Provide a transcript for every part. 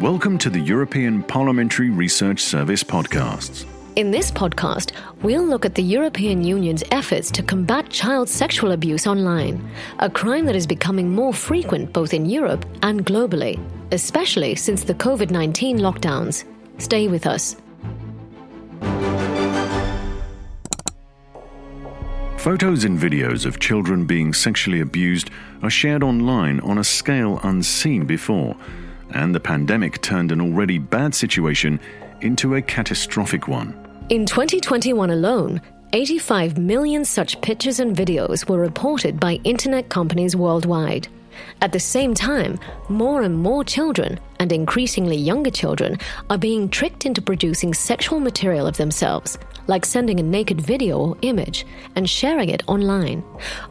Welcome to the European Parliamentary Research Service podcasts. In this podcast, we'll look at the European Union's efforts to combat child sexual abuse online, a crime that is becoming more frequent both in Europe and globally, especially since the COVID 19 lockdowns. Stay with us. Photos and videos of children being sexually abused are shared online on a scale unseen before, and the pandemic turned an already bad situation into a catastrophic one. In 2021 alone, 85 million such pictures and videos were reported by internet companies worldwide. At the same time, more and more children, and increasingly younger children, are being tricked into producing sexual material of themselves, like sending a naked video or image and sharing it online,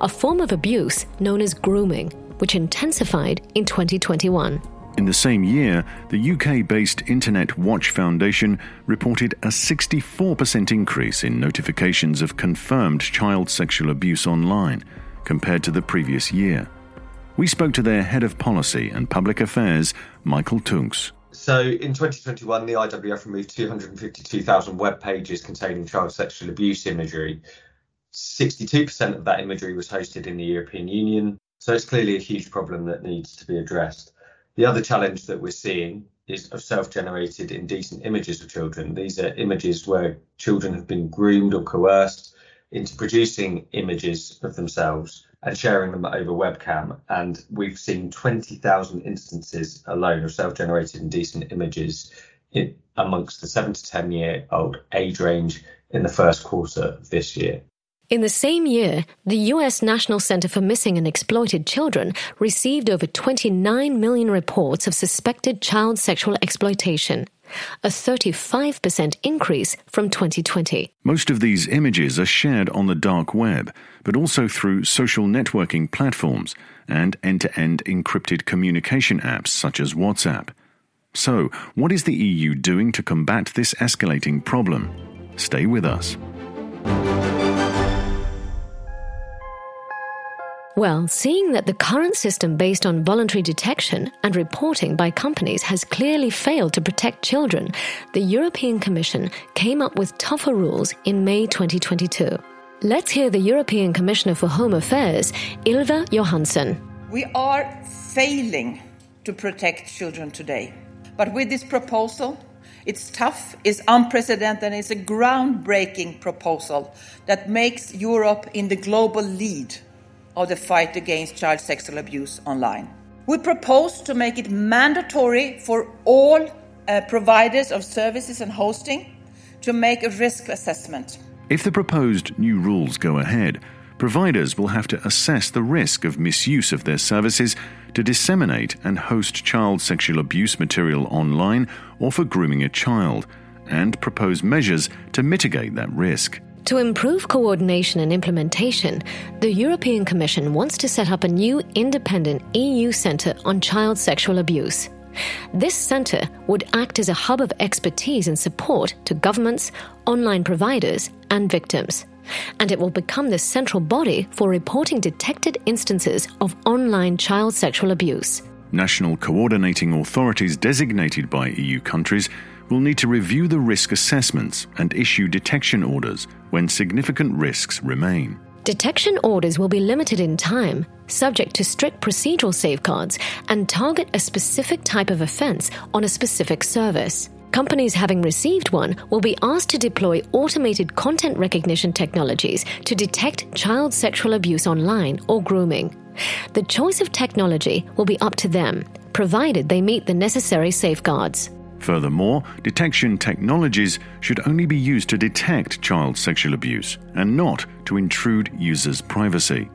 a form of abuse known as grooming, which intensified in 2021. In the same year, the UK based Internet Watch Foundation reported a 64% increase in notifications of confirmed child sexual abuse online compared to the previous year. We spoke to their head of policy and public affairs, Michael Tunks. So in 2021, the IWF removed 252,000 web pages containing child sexual abuse imagery. 62% of that imagery was hosted in the European Union. So it's clearly a huge problem that needs to be addressed. The other challenge that we're seeing is of self-generated indecent images of children. These are images where children have been groomed or coerced into producing images of themselves and sharing them over webcam. And we've seen 20,000 instances alone of self-generated indecent images in, amongst the seven to 10 year old age range in the first quarter of this year. In the same year, the US National Center for Missing and Exploited Children received over 29 million reports of suspected child sexual exploitation, a 35% increase from 2020. Most of these images are shared on the dark web, but also through social networking platforms and end to end encrypted communication apps such as WhatsApp. So, what is the EU doing to combat this escalating problem? Stay with us. Well, seeing that the current system based on voluntary detection and reporting by companies has clearly failed to protect children, the European Commission came up with tougher rules in May 2022. Let's hear the European Commissioner for Home Affairs, Ylva Johansson. We are failing to protect children today. But with this proposal, it's tough, it's unprecedented, and it's a groundbreaking proposal that makes Europe in the global lead of the fight against child sexual abuse online. We propose to make it mandatory for all uh, providers of services and hosting to make a risk assessment. If the proposed new rules go ahead, providers will have to assess the risk of misuse of their services to disseminate and host child sexual abuse material online or for grooming a child, and propose measures to mitigate that risk. To improve coordination and implementation, the European Commission wants to set up a new independent EU centre on child sexual abuse. This centre would act as a hub of expertise and support to governments, online providers, and victims. And it will become the central body for reporting detected instances of online child sexual abuse. National coordinating authorities designated by EU countries will need to review the risk assessments and issue detection orders when significant risks remain. Detection orders will be limited in time, subject to strict procedural safeguards, and target a specific type of offence on a specific service. Companies having received one will be asked to deploy automated content recognition technologies to detect child sexual abuse online or grooming. The choice of technology will be up to them, provided they meet the necessary safeguards. Furthermore, detection technologies should only be used to detect child sexual abuse and not to intrude users' privacy.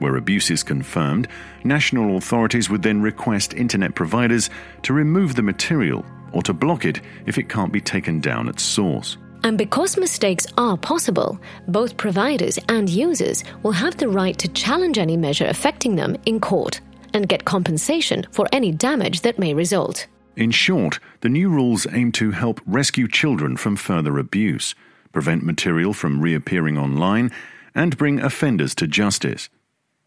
Where abuse is confirmed, national authorities would then request internet providers to remove the material or to block it if it can't be taken down at source. And because mistakes are possible, both providers and users will have the right to challenge any measure affecting them in court and get compensation for any damage that may result. In short, the new rules aim to help rescue children from further abuse, prevent material from reappearing online, and bring offenders to justice.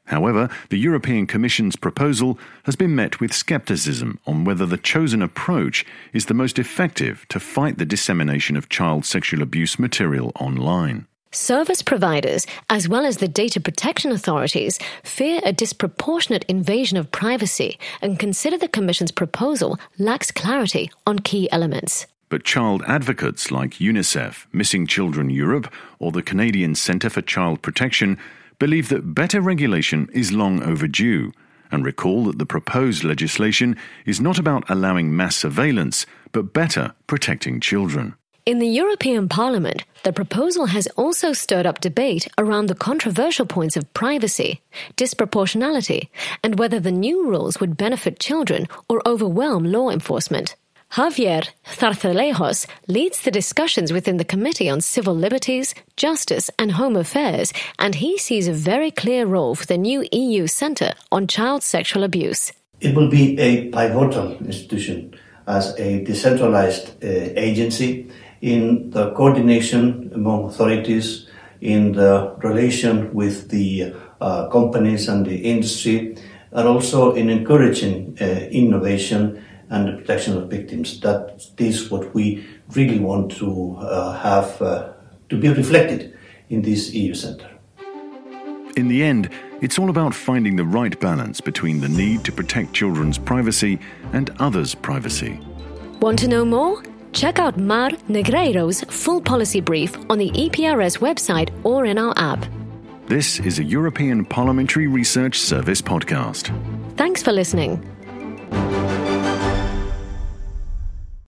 However, the European Commission's proposal has been met with scepticism on whether the chosen approach is the most effective to fight the dissemination of child sexual abuse material online. Service providers, as well as the data protection authorities, fear a disproportionate invasion of privacy and consider the Commission's proposal lacks clarity on key elements. But child advocates like UNICEF, Missing Children Europe, or the Canadian Centre for Child Protection believe that better regulation is long overdue and recall that the proposed legislation is not about allowing mass surveillance, but better protecting children. In the European Parliament, the proposal has also stirred up debate around the controversial points of privacy, disproportionality, and whether the new rules would benefit children or overwhelm law enforcement. Javier Zarzalejos leads the discussions within the Committee on Civil Liberties, Justice and Home Affairs, and he sees a very clear role for the new EU Centre on Child Sexual Abuse. It will be a pivotal institution as a decentralized uh, agency in the coordination among authorities, in the relation with the uh, companies and the industry, and also in encouraging uh, innovation and the protection of victims. That is what we really want to uh, have uh, to be reflected in this EU Centre. In the end, it's all about finding the right balance between the need to protect children's privacy and others' privacy. Want to know more? Check out Mar Negreiro's full policy brief on the EPRS website or in our app. This is a European Parliamentary Research Service podcast. Thanks for listening.